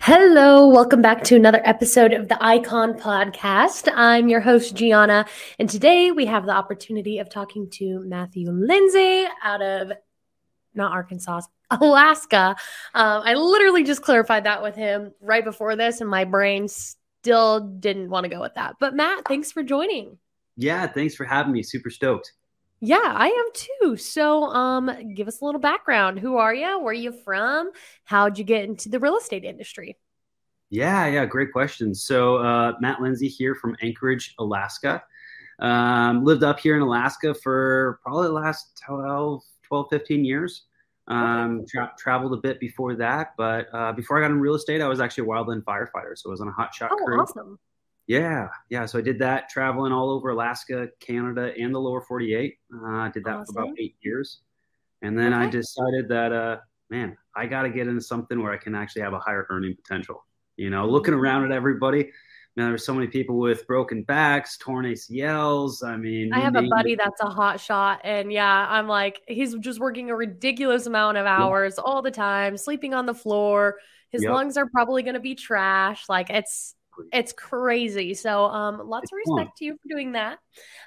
Hello, welcome back to another episode of the Icon Podcast. I'm your host, Gianna, and today we have the opportunity of talking to Matthew Lindsay out of not Arkansas, Alaska. Um, I literally just clarified that with him right before this, and my brain still didn't want to go with that. But Matt, thanks for joining. Yeah, thanks for having me. Super stoked. Yeah, I am too. So, um, give us a little background. Who are you? Where are you from? How'd you get into the real estate industry? Yeah, yeah, great question. So, uh, Matt Lindsay here from Anchorage, Alaska. Um, lived up here in Alaska for probably the last 12, 12 15 years. Um, tra- traveled a bit before that, but uh, before I got in real estate, I was actually a wildland firefighter. So I was on a hot shot oh, crew. awesome. Yeah, yeah. So I did that traveling all over Alaska, Canada, and the lower 48. Uh, I did that Awesome. for about eight years. And then I decided that, uh, man, I got to get into something where I can actually have a higher earning potential. You know, looking around at everybody, man, there's so many people with broken backs, torn ACLs. I mean, I have a buddy it. that's a hot shot, and yeah, I'm like, he's just working a ridiculous amount of hours all the time, sleeping on the floor. His Yep. lungs are probably going to be trash. Like it's it's crazy. So, um, lots of It's fun. respect to you for doing that,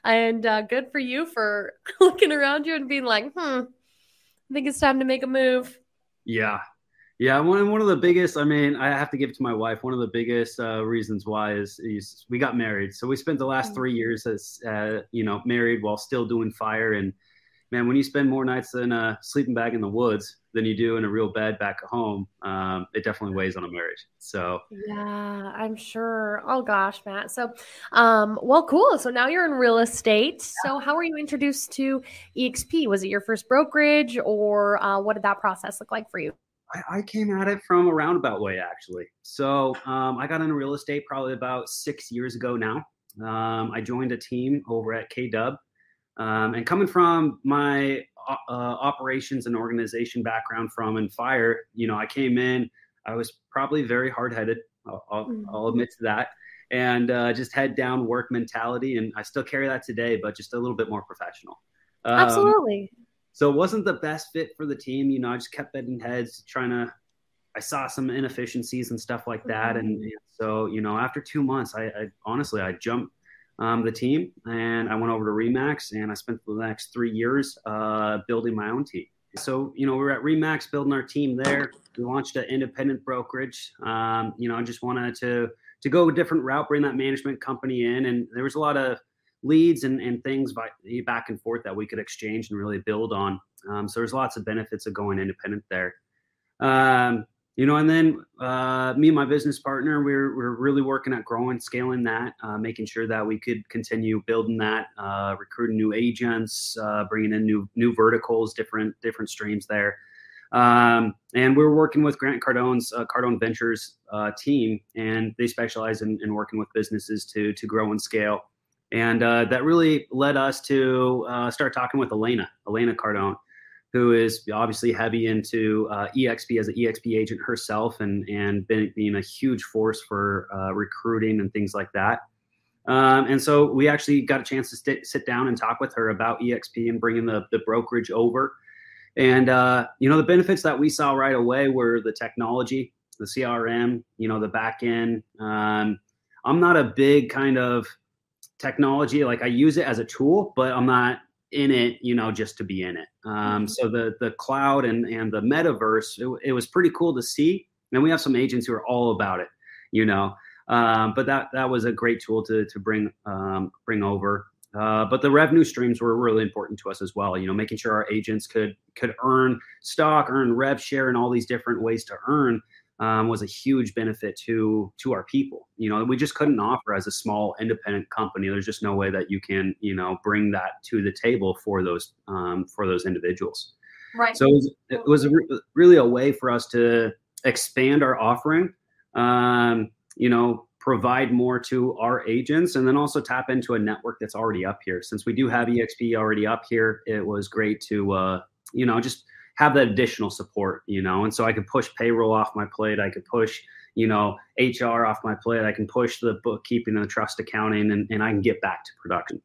and uh, good for you for looking around you and being like, hmm, I think it's time to make a move. Yeah. Yeah, one one of the biggest. I mean, I have to give it to my wife. One of the biggest uh, reasons why is, is we got married. So we spent the last Mhm. three years as uh, you know married while still doing fire. And man, when you spend more nights in a sleeping bag in the woods than you do in a real bed back at home, um, it definitely weighs on a marriage. So Yeah, I'm sure. Oh gosh, Matt. So, um, well, cool. So now you're in real estate. So how were you introduced to EXP? Was it your first brokerage, or uh, what did that process look like for you? I, I came at it from a roundabout way, actually. So um, I got into real estate probably about six years ago now. Um, I joined a team over at KW. Um, and coming from my uh, uh, operations and organization background from and fire, you know, I came in, I was probably very hard headed. I'll, I'll, Mhm. I'll admit to that. And uh, just head down work mentality. And I still carry that today, but just a little bit more professional. Um, Absolutely. so it wasn't the best fit for the team. You know, I just kept butting heads, trying to. I saw some inefficiencies and stuff like that, and, and so you know, after two months, I, I honestly I jumped um, the team and I went over to Remax, and I spent the next three years uh, building my own team. So you know, we we're at Remax building our team there. We launched an independent brokerage. Um, you know, I just wanted to to go a different route, bring that management company in, and there was a lot of leads and, and things by, back and forth that we could exchange and really build on. Um, so there's lots of benefits of going independent there. Um, you know, and then uh, me and my business partner, we're, we're really working at growing, scaling that, uh, making sure that we could continue building that, uh, recruiting new agents, uh, bringing in new new verticals, different different streams there. Um, and we're working with Grant Cardone's uh, Cardone Ventures uh, team, and they specialize in, in working with businesses to to grow and scale. And that really led us to start talking with Elena, Elena Cardone, who is obviously heavy into uh, EXP as an EXP agent herself, and and been, being a huge force for uh, recruiting and things like that. Um, and so we actually got a chance to sit sit down and talk with her about EXP and bringing the the brokerage over. And uh, you know the benefits that we saw right away were the technology, the CRM, you know the back end. Um, I'm not a big kind of technology like I use it as a tool, but I'm not in it, you know, just to be in it. Um, so the the cloud and and the metaverse, it, it was pretty cool to see. And we have some agents who are all about it, you know. Um, but that that was a great tool to to bring um, bring over. Uh, but the revenue streams were really important to us as well. You know, making sure our agents could could earn stock, earn rev share, and all these different ways to earn. Um, was a huge benefit to to our people. You know, we just couldn't offer as a small independent company. There's just no way that you can you know bring that to the table for those um, for those individuals. Right. So it was, it was a re- really a way for us to expand our offering. Um, you know, provide more to our agents and then also tap into a network that's already up here. Since we do have EXP already up here, it was great to uh, you know just have that additional support, you know. And so I could push payroll off my plate. I could push, you know, HR off my plate. I can push the bookkeeping and the trust accounting, and, and I can get back to production.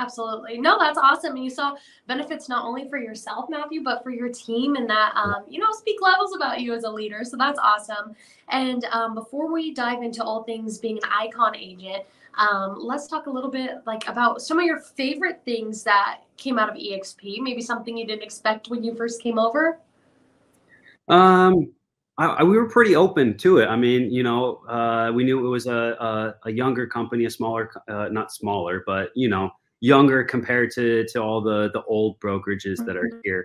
Absolutely. No, that's awesome. And you saw benefits not only for yourself, Matthew, but for your team and that, um, you know, speak levels about you as a leader. So that's awesome. And um, before we dive into all things being an icon agent, um, let's talk a little bit like about some of your favorite things that came out of EXP. Maybe something you didn't expect when you first came over. Um, I, I, we were pretty open to it. I mean, you know, uh, we knew it was a, a, a younger company, a smaller, uh, not smaller, but you know, younger compared to to all the the old brokerages that are mm-hmm. here.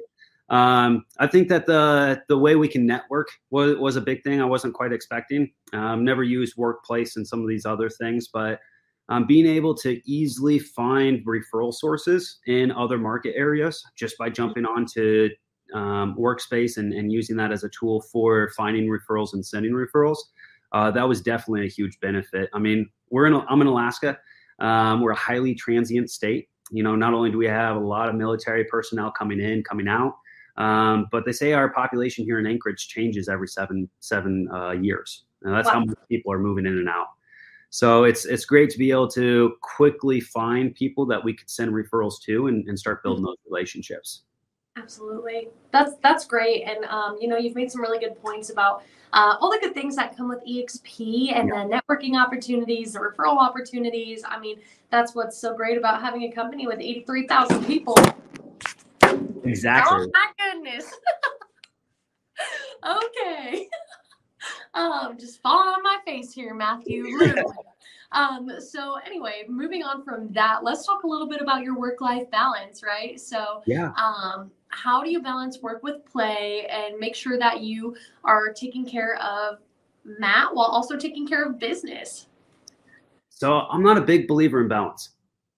Um, I think that the the way we can network was was a big thing. I wasn't quite expecting. Um, never used workplace and some of these other things, but um, being able to easily find referral sources in other market areas just by jumping onto um, workspace and, and using that as a tool for finding referrals and sending referrals uh, that was definitely a huge benefit. I mean we're in i'm in alaska. Um, we're a highly transient state. You know not only do we have a lot of military personnel coming in coming out um, but they say our population here in anchorage changes every seven seven uh, years. And that's wow. how many people are moving in and out so it's it's great to be able to quickly find people that we could send referrals to and, and start building mm-hmm. those relationships. Absolutely, that's that's great, and um, you know you've made some really good points about uh, all the good things that come with EXP and yeah. the networking opportunities, the referral opportunities. I mean, that's what's so great about having a company with eighty three thousand people. Exactly. Oh my goodness. okay. um, just fall on my face here, Matthew. um, so anyway, moving on from that, let's talk a little bit about your work-life balance, right? So yeah. Um, how do you balance work with play and make sure that you are taking care of Matt while also taking care of business? So I'm not a big believer in balance.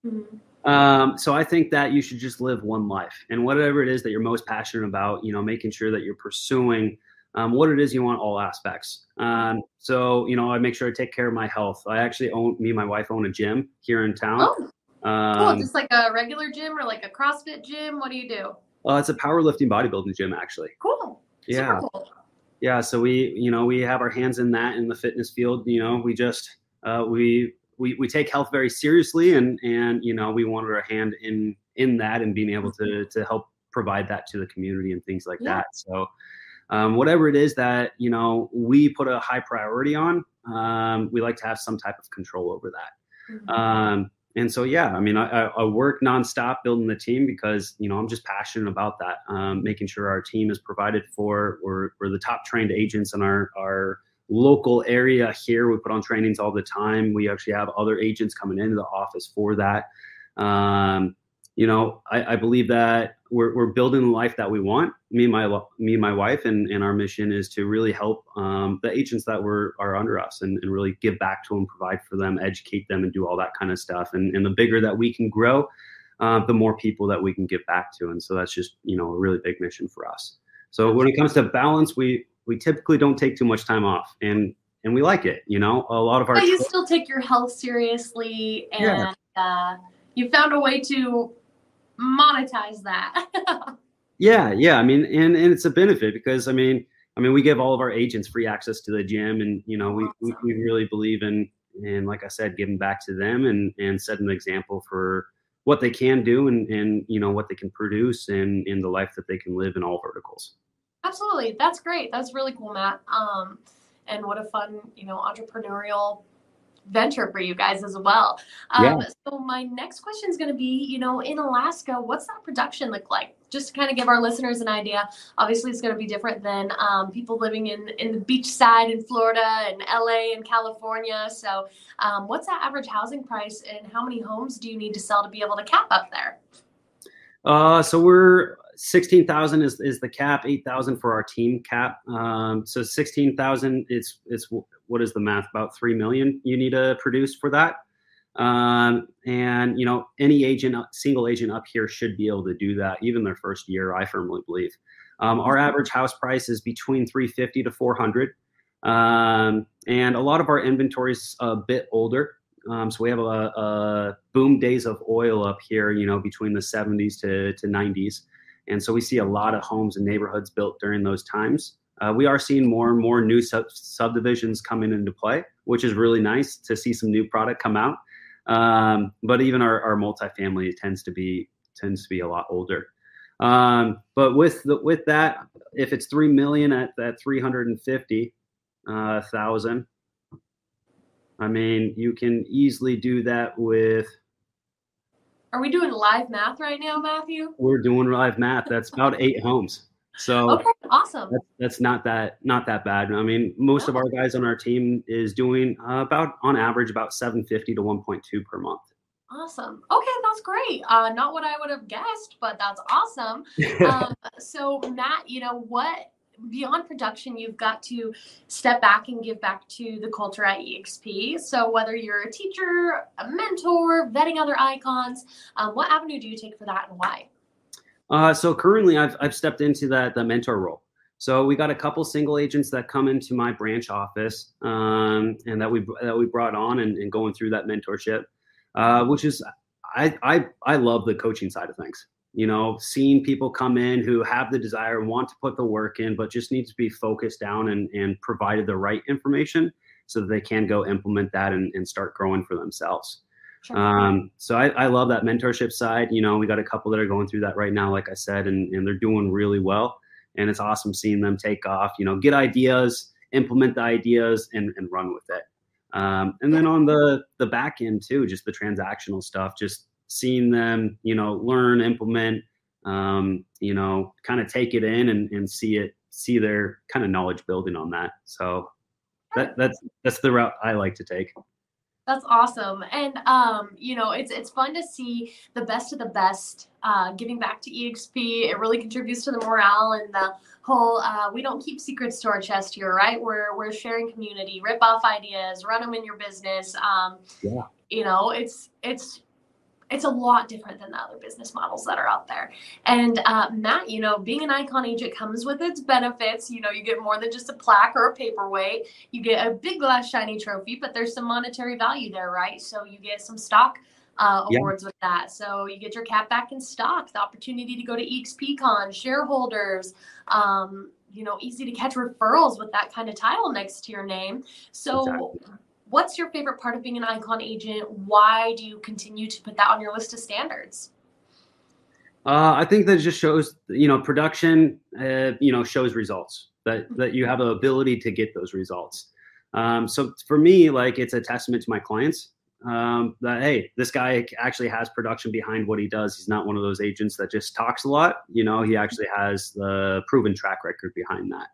Mm-hmm. Um, so I think that you should just live one life and whatever it is that you're most passionate about, you know, making sure that you're pursuing um, what it is you want all aspects. Um, so, you know, I make sure I take care of my health. I actually own, me and my wife own a gym here in town. Oh, um, cool. Just like a regular gym or like a CrossFit gym? What do you do? Well, it's a powerlifting bodybuilding gym, actually. Cool. Yeah. Cool. Yeah. So we, you know, we have our hands in that in the fitness field. You know, we just, uh, we, we, we take health very seriously and, and, you know, we wanted our hand in, in that and being able to, to help provide that to the community and things like yeah. that. So, um, whatever it is that you know we put a high priority on um, we like to have some type of control over that. Mm-hmm. um, and so yeah i mean I, I, work nonstop building the team because you know i'm just passionate about that um, making sure our team is provided for. We're, we're the top trained agents in our our local area here. We put on trainings all the time. We actually have other agents coming into the office for that. Um, you know, I, I, believe that we're, we're building the life that we want. Me and my me and my wife, and, and our mission is to really help um, the agents that were are under us, and, and really give back to them, provide for them, educate them, and do all that kind of stuff. And, and the bigger that we can grow, uh, the more people that we can give back to. And so that's just you know a really big mission for us. So when it comes to balance, we we typically don't take too much time off, and and we like it. You know, a lot of our. But you still take your health seriously, and yeah. uh, you found a way to monetize that. yeah, yeah. I mean, and and it's a benefit because I mean, I mean, we give all of our agents free access to the gym, and you know, we we, we really believe in and like I said, giving back to them and and setting an example for what they can do and and you know what they can produce and in the life that they can live in all verticals. Absolutely, that's great. That's really cool, Matt. Um, and what a fun, you know, entrepreneurial venture for you guys as well. Um, yeah. So my next question is going to be, you know, in Alaska, what's that production look like? Just to kind of give our listeners an idea. Obviously, it's going to be different than um, people living in in the beachside in Florida and LA and California. So, um, what's that average housing price, and how many homes do you need to sell to be able to cap up there? Uh, so we're 16,000 is, is the cap, 8,000 for our team cap. Um, so 16,000, it's, it's, what is the math? About 3 million you need to produce for that. Um, and, you know, any agent, single agent up here should be able to do that, even their first year, I firmly believe. Um, our average house price is between 350 to 400. Um, and a lot of our inventory is a bit older. Um, so we have a, a, boom days of oil up here, you know, between the 70s to, to 90s. And so we see a lot of homes and neighborhoods built during those times. Uh, we are seeing more and more new sub- subdivisions coming into play, which is really nice to see some new product come out. Um, but even our, our multifamily tends to be tends to be a lot older. Um, but with the, with that, if it's three million at that three hundred and fifty uh, thousand, I mean, you can easily do that with. Are we doing live math right now, Matthew? We're doing live math. That's about eight homes. So okay, awesome. That's, that's, not that not that bad. I mean, most of our guys on our team is doing uh, about on average about 750 to 1.2 per month. Awesome. Okay, that's great. Uh, not what I would have guessed, but that's awesome. um, so, Matt, you know what? Beyond production, you've got to step back and give back to the culture at EXP. So, whether you're a teacher, a mentor, vetting other icons, um, what avenue do you take for that and why? Uh, so currently, I've I've stepped into that the mentor role. So we got a couple single agents that come into my branch office, um, and that we that we brought on and, and going through that mentorship, uh, which is I, I I love the coaching side of things. You know, seeing people come in who have the desire and want to put the work in, but just need to be focused down and and provided the right information so that they can go implement that and, and start growing for themselves. Sure. Um, so I, I, love that mentorship side. You know, we got a couple that are going through that right now, like I said, and, and they're doing really well. And it's awesome seeing them take off, you know, get ideas, implement the ideas and, and run with it. Um, and then on the, the back end too, just the transactional stuff, just seeing them, you know, learn, implement, um, you know, kind of take it in and, and see it, see their kind of knowledge building on that. So that, that's, that's the route I like to take. That's awesome. And um, you know, it's it's fun to see the best of the best uh, giving back to EXP. It really contributes to the morale and the whole uh, we don't keep secrets to our chest here, right? We're we're sharing community, rip off ideas, run them in your business. Um, yeah. You know, it's it's it's a lot different than the other business models that are out there. And uh, Matt, you know, being an icon agent comes with its benefits. You know, you get more than just a plaque or a paperweight. You get a big glass shiny trophy, but there's some monetary value there, right? So you get some stock uh, awards yeah. with that. So you get your cap back in stock, the opportunity to go to EXPCon, shareholders. Um, you know, easy to catch referrals with that kind of title next to your name. So, exactly what's your favorite part of being an icon agent? Why do you continue to put that on your list of standards? Uh, I think that just shows, you know, production, uh, you know, shows results that that you have the ability to get those results. Um, so for me, like it's a testament to my clients um, that hey, this guy actually has production behind what he does. He's not one of those agents that just talks a lot. You know, he actually has the proven track record behind that.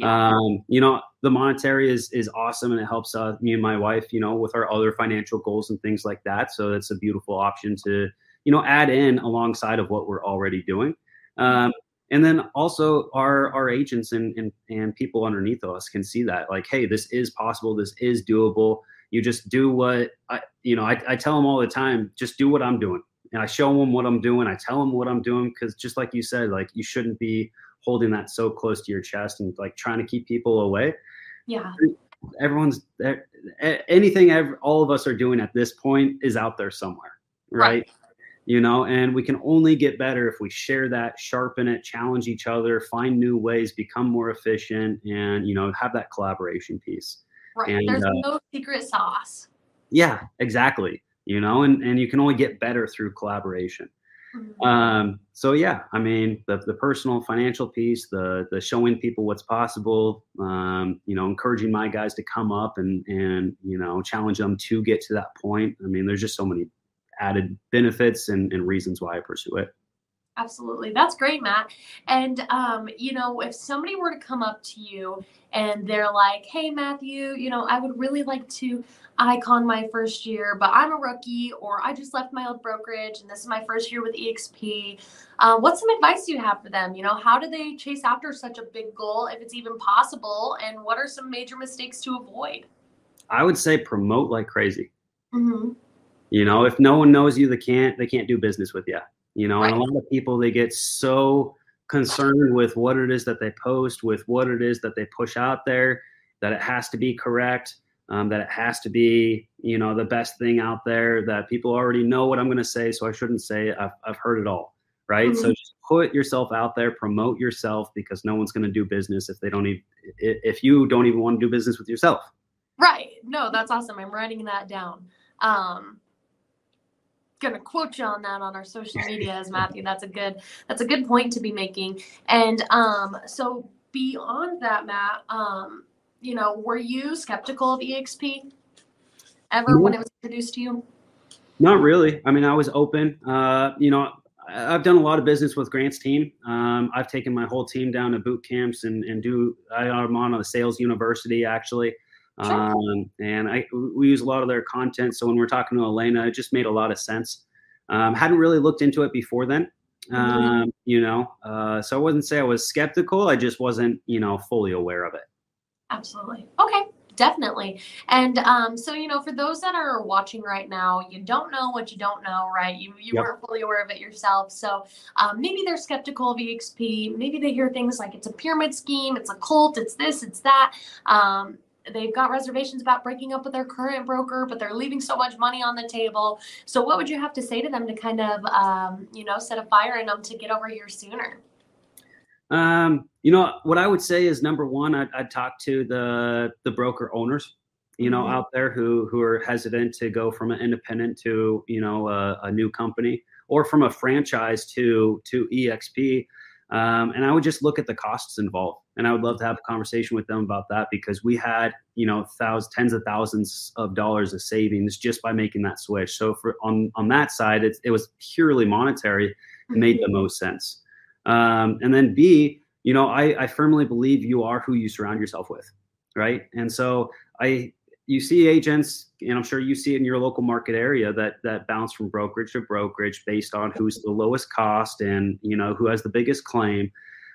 Um, you know, the monetary is is awesome and it helps uh, me and my wife, you know, with our other financial goals and things like that. So it's a beautiful option to, you know, add in alongside of what we're already doing. Um, and then also our our agents and, and and people underneath us can see that like, hey, this is possible, this is doable. You just do what I, you know, I, I tell them all the time, just do what I'm doing. And I show them what I'm doing. I tell them what I'm doing because just like you said, like you shouldn't be holding that so close to your chest and like trying to keep people away. Yeah. Everyone's anything ever, all of us are doing at this point is out there somewhere, right? right? You know, and we can only get better if we share that, sharpen it, challenge each other, find new ways, become more efficient, and you know, have that collaboration piece. Right. And, There's uh, no secret sauce. Yeah, exactly. You know, and, and you can only get better through collaboration. Mm-hmm. Um, so yeah, I mean the the personal financial piece, the the showing people what's possible, um, you know, encouraging my guys to come up and and you know challenge them to get to that point. I mean, there's just so many added benefits and, and reasons why I pursue it. Absolutely. That's great, Matt. And, um, you know, if somebody were to come up to you and they're like, hey, Matthew, you know, I would really like to icon my first year, but I'm a rookie or I just left my old brokerage and this is my first year with EXP. Uh, what's some advice you have for them? You know, how do they chase after such a big goal if it's even possible? And what are some major mistakes to avoid? I would say promote like crazy. Mm-hmm. You know, if no one knows you, they can't they can't do business with you. You know, Right. and a lot of people they get so concerned with what it is that they post, with what it is that they push out there, that it has to be correct, um, that it has to be, you know, the best thing out there. That people already know what I'm going to say, so I shouldn't say it. I've I've heard it all, right? So Mhm. just put yourself out there, promote yourself, because no one's going to do business if they don't even if you don't even want to do business with yourself. Right. No, that's awesome. I'm writing that down. Um, gonna quote you on that on our social media as Matthew. That's a good that's a good point to be making. And um, so beyond that, Matt, um, you know, were you skeptical of EXP ever when it was introduced to you? Not really. I mean, I was open. Uh, you know, I've done a lot of business with Grant's team. Um, I've taken my whole team down to boot camps and, and do. I, I'm on a sales university actually, Sure. um, and I we use a lot of their content. So when we're talking to Elena, it just made a lot of sense. Um, hadn't really looked into it before then. Um, you know, uh, so I wouldn't say I was skeptical. I just wasn't, you know, fully aware of it. Absolutely. Okay. Definitely. And um, so, you know, for those that are watching right now, you don't know what you don't know, right? You you Yep. weren't fully aware of it yourself. So um, maybe they're skeptical of EXP. Maybe they hear things like it's a pyramid scheme, it's a cult, it's this, it's that. Um, they've got reservations about breaking up with their current broker, but they're leaving so much money on the table. So what would you have to say to them to kind of, um, you know, set a fire in them to get over here sooner? Um, you know what I would say is number one, I'd, I'd talk to the the broker owners, you know, Mhm. out there who who are hesitant to go from an independent to you know a, a new company or from a franchise to to EXP. Um, and I would just look at the costs involved, and I would love to have a conversation with them about that because we had you know thousands, tens of thousands of dollars of savings just by making that switch. So for on on that side, it, it was purely monetary. It made the most sense. Um, and then B, you know, I, I firmly believe you are who you surround yourself with, right? And so I, you see agents, and I'm sure you see it in your local market area that that bounce from brokerage to brokerage based on who's the lowest cost and you know who has the biggest claim,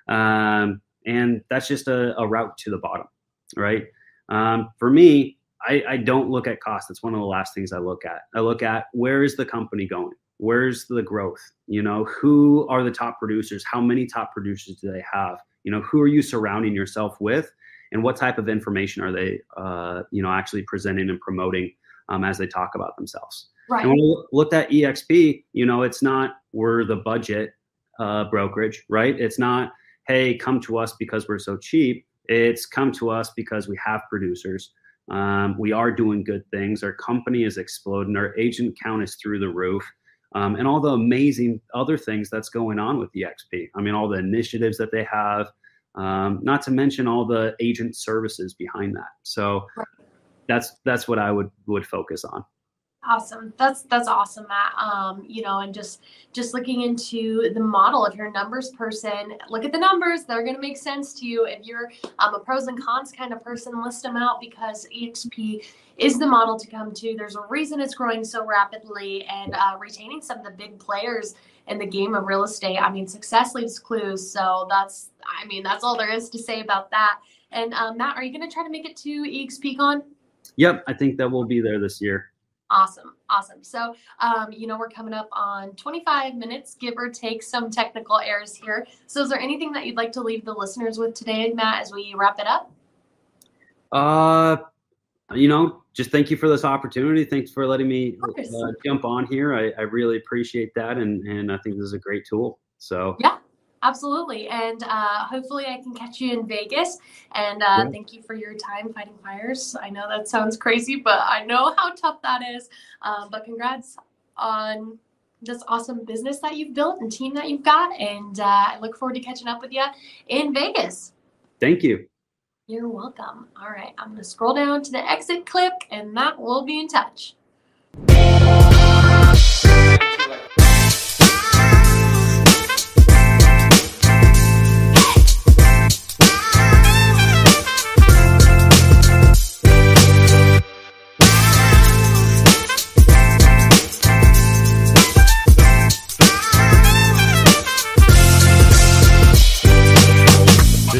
um, and that's just a, a route to the bottom, right? Um, for me, I, I don't look at cost. It's one of the last things I look at. I look at where is the company going where's the growth you know who are the top producers how many top producers do they have you know who are you surrounding yourself with and what type of information are they uh, you know actually presenting and promoting um, as they talk about themselves Right. and when we looked at exp you know it's not we're the budget uh, brokerage right it's not hey come to us because we're so cheap it's come to us because we have producers um, we are doing good things our company is exploding our agent count is through the roof um, and all the amazing other things that's going on with EXP. I mean, all the initiatives that they have, um, not to mention all the agent services behind that. So that's that's what I would would focus on. Awesome. That's that's awesome, Matt. Um, you know, and just just looking into the model. If you're a numbers person, look at the numbers. They're going to make sense to you. If you're um, a pros and cons kind of person, list them out because EXP is the model to come to. There's a reason it's growing so rapidly and uh, retaining some of the big players in the game of real estate. I mean, success leaves clues. So that's, I mean, that's all there is to say about that. And um, Matt, are you going to try to make it to EXPCon? Yep, I think that will be there this year. Awesome. Awesome. So, um, you know, we're coming up on 25 minutes, give or take some technical errors here. So, is there anything that you'd like to leave the listeners with today, Matt, as we wrap it up? Uh, you know, just thank you for this opportunity. Thanks for letting me uh, jump on here. I, I really appreciate that, and and I think this is a great tool. So Absolutely. And uh, hopefully, I can catch you in Vegas. And uh, Yeah. thank you for your time fighting fires. I know that sounds crazy, but I know how tough that is. Um, but congrats on this awesome business that you've built and team that you've got. And uh, I look forward to catching up with you in Vegas. thank you. You're welcome. All right, I'm going to scroll down to the exit clip, and that will be in touch.